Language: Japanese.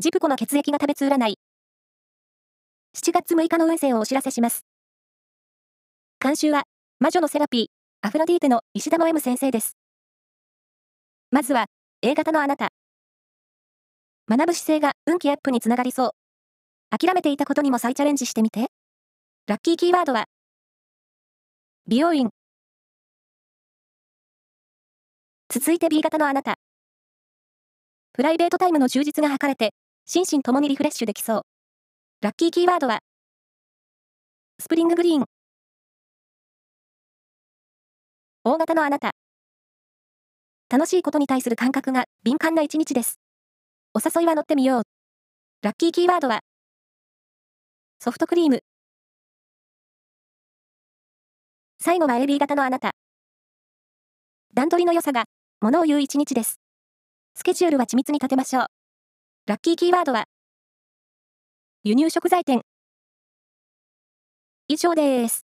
ジプコの血液が食べつ占い。7月6日の運勢をお知らせします。監修は、魔女のセラピー、アフロディーテの石田の M 先生です。まずは、A 型のあなた。学ぶ姿勢が運気アップにつながりそう。諦めていたことにも再チャレンジしてみて。ラッキーキーワードは、美容院。続いて B 型のあなた。プライベートタイムの充実が図れて、心身ともにリフレッシュできそう。ラッキーキーワードは、スプリンググリーン。大型のあなた。楽しいことに対する感覚が敏感な一日です。お誘いは乗ってみよう。ラッキーキーワードは、ソフトクリーム。最後は AB 型のあなた。段取りの良さが、ものを言う一日です。スケジュールは緻密に立てましょう。ラッキーキーワードは、輸入食材店。以上です。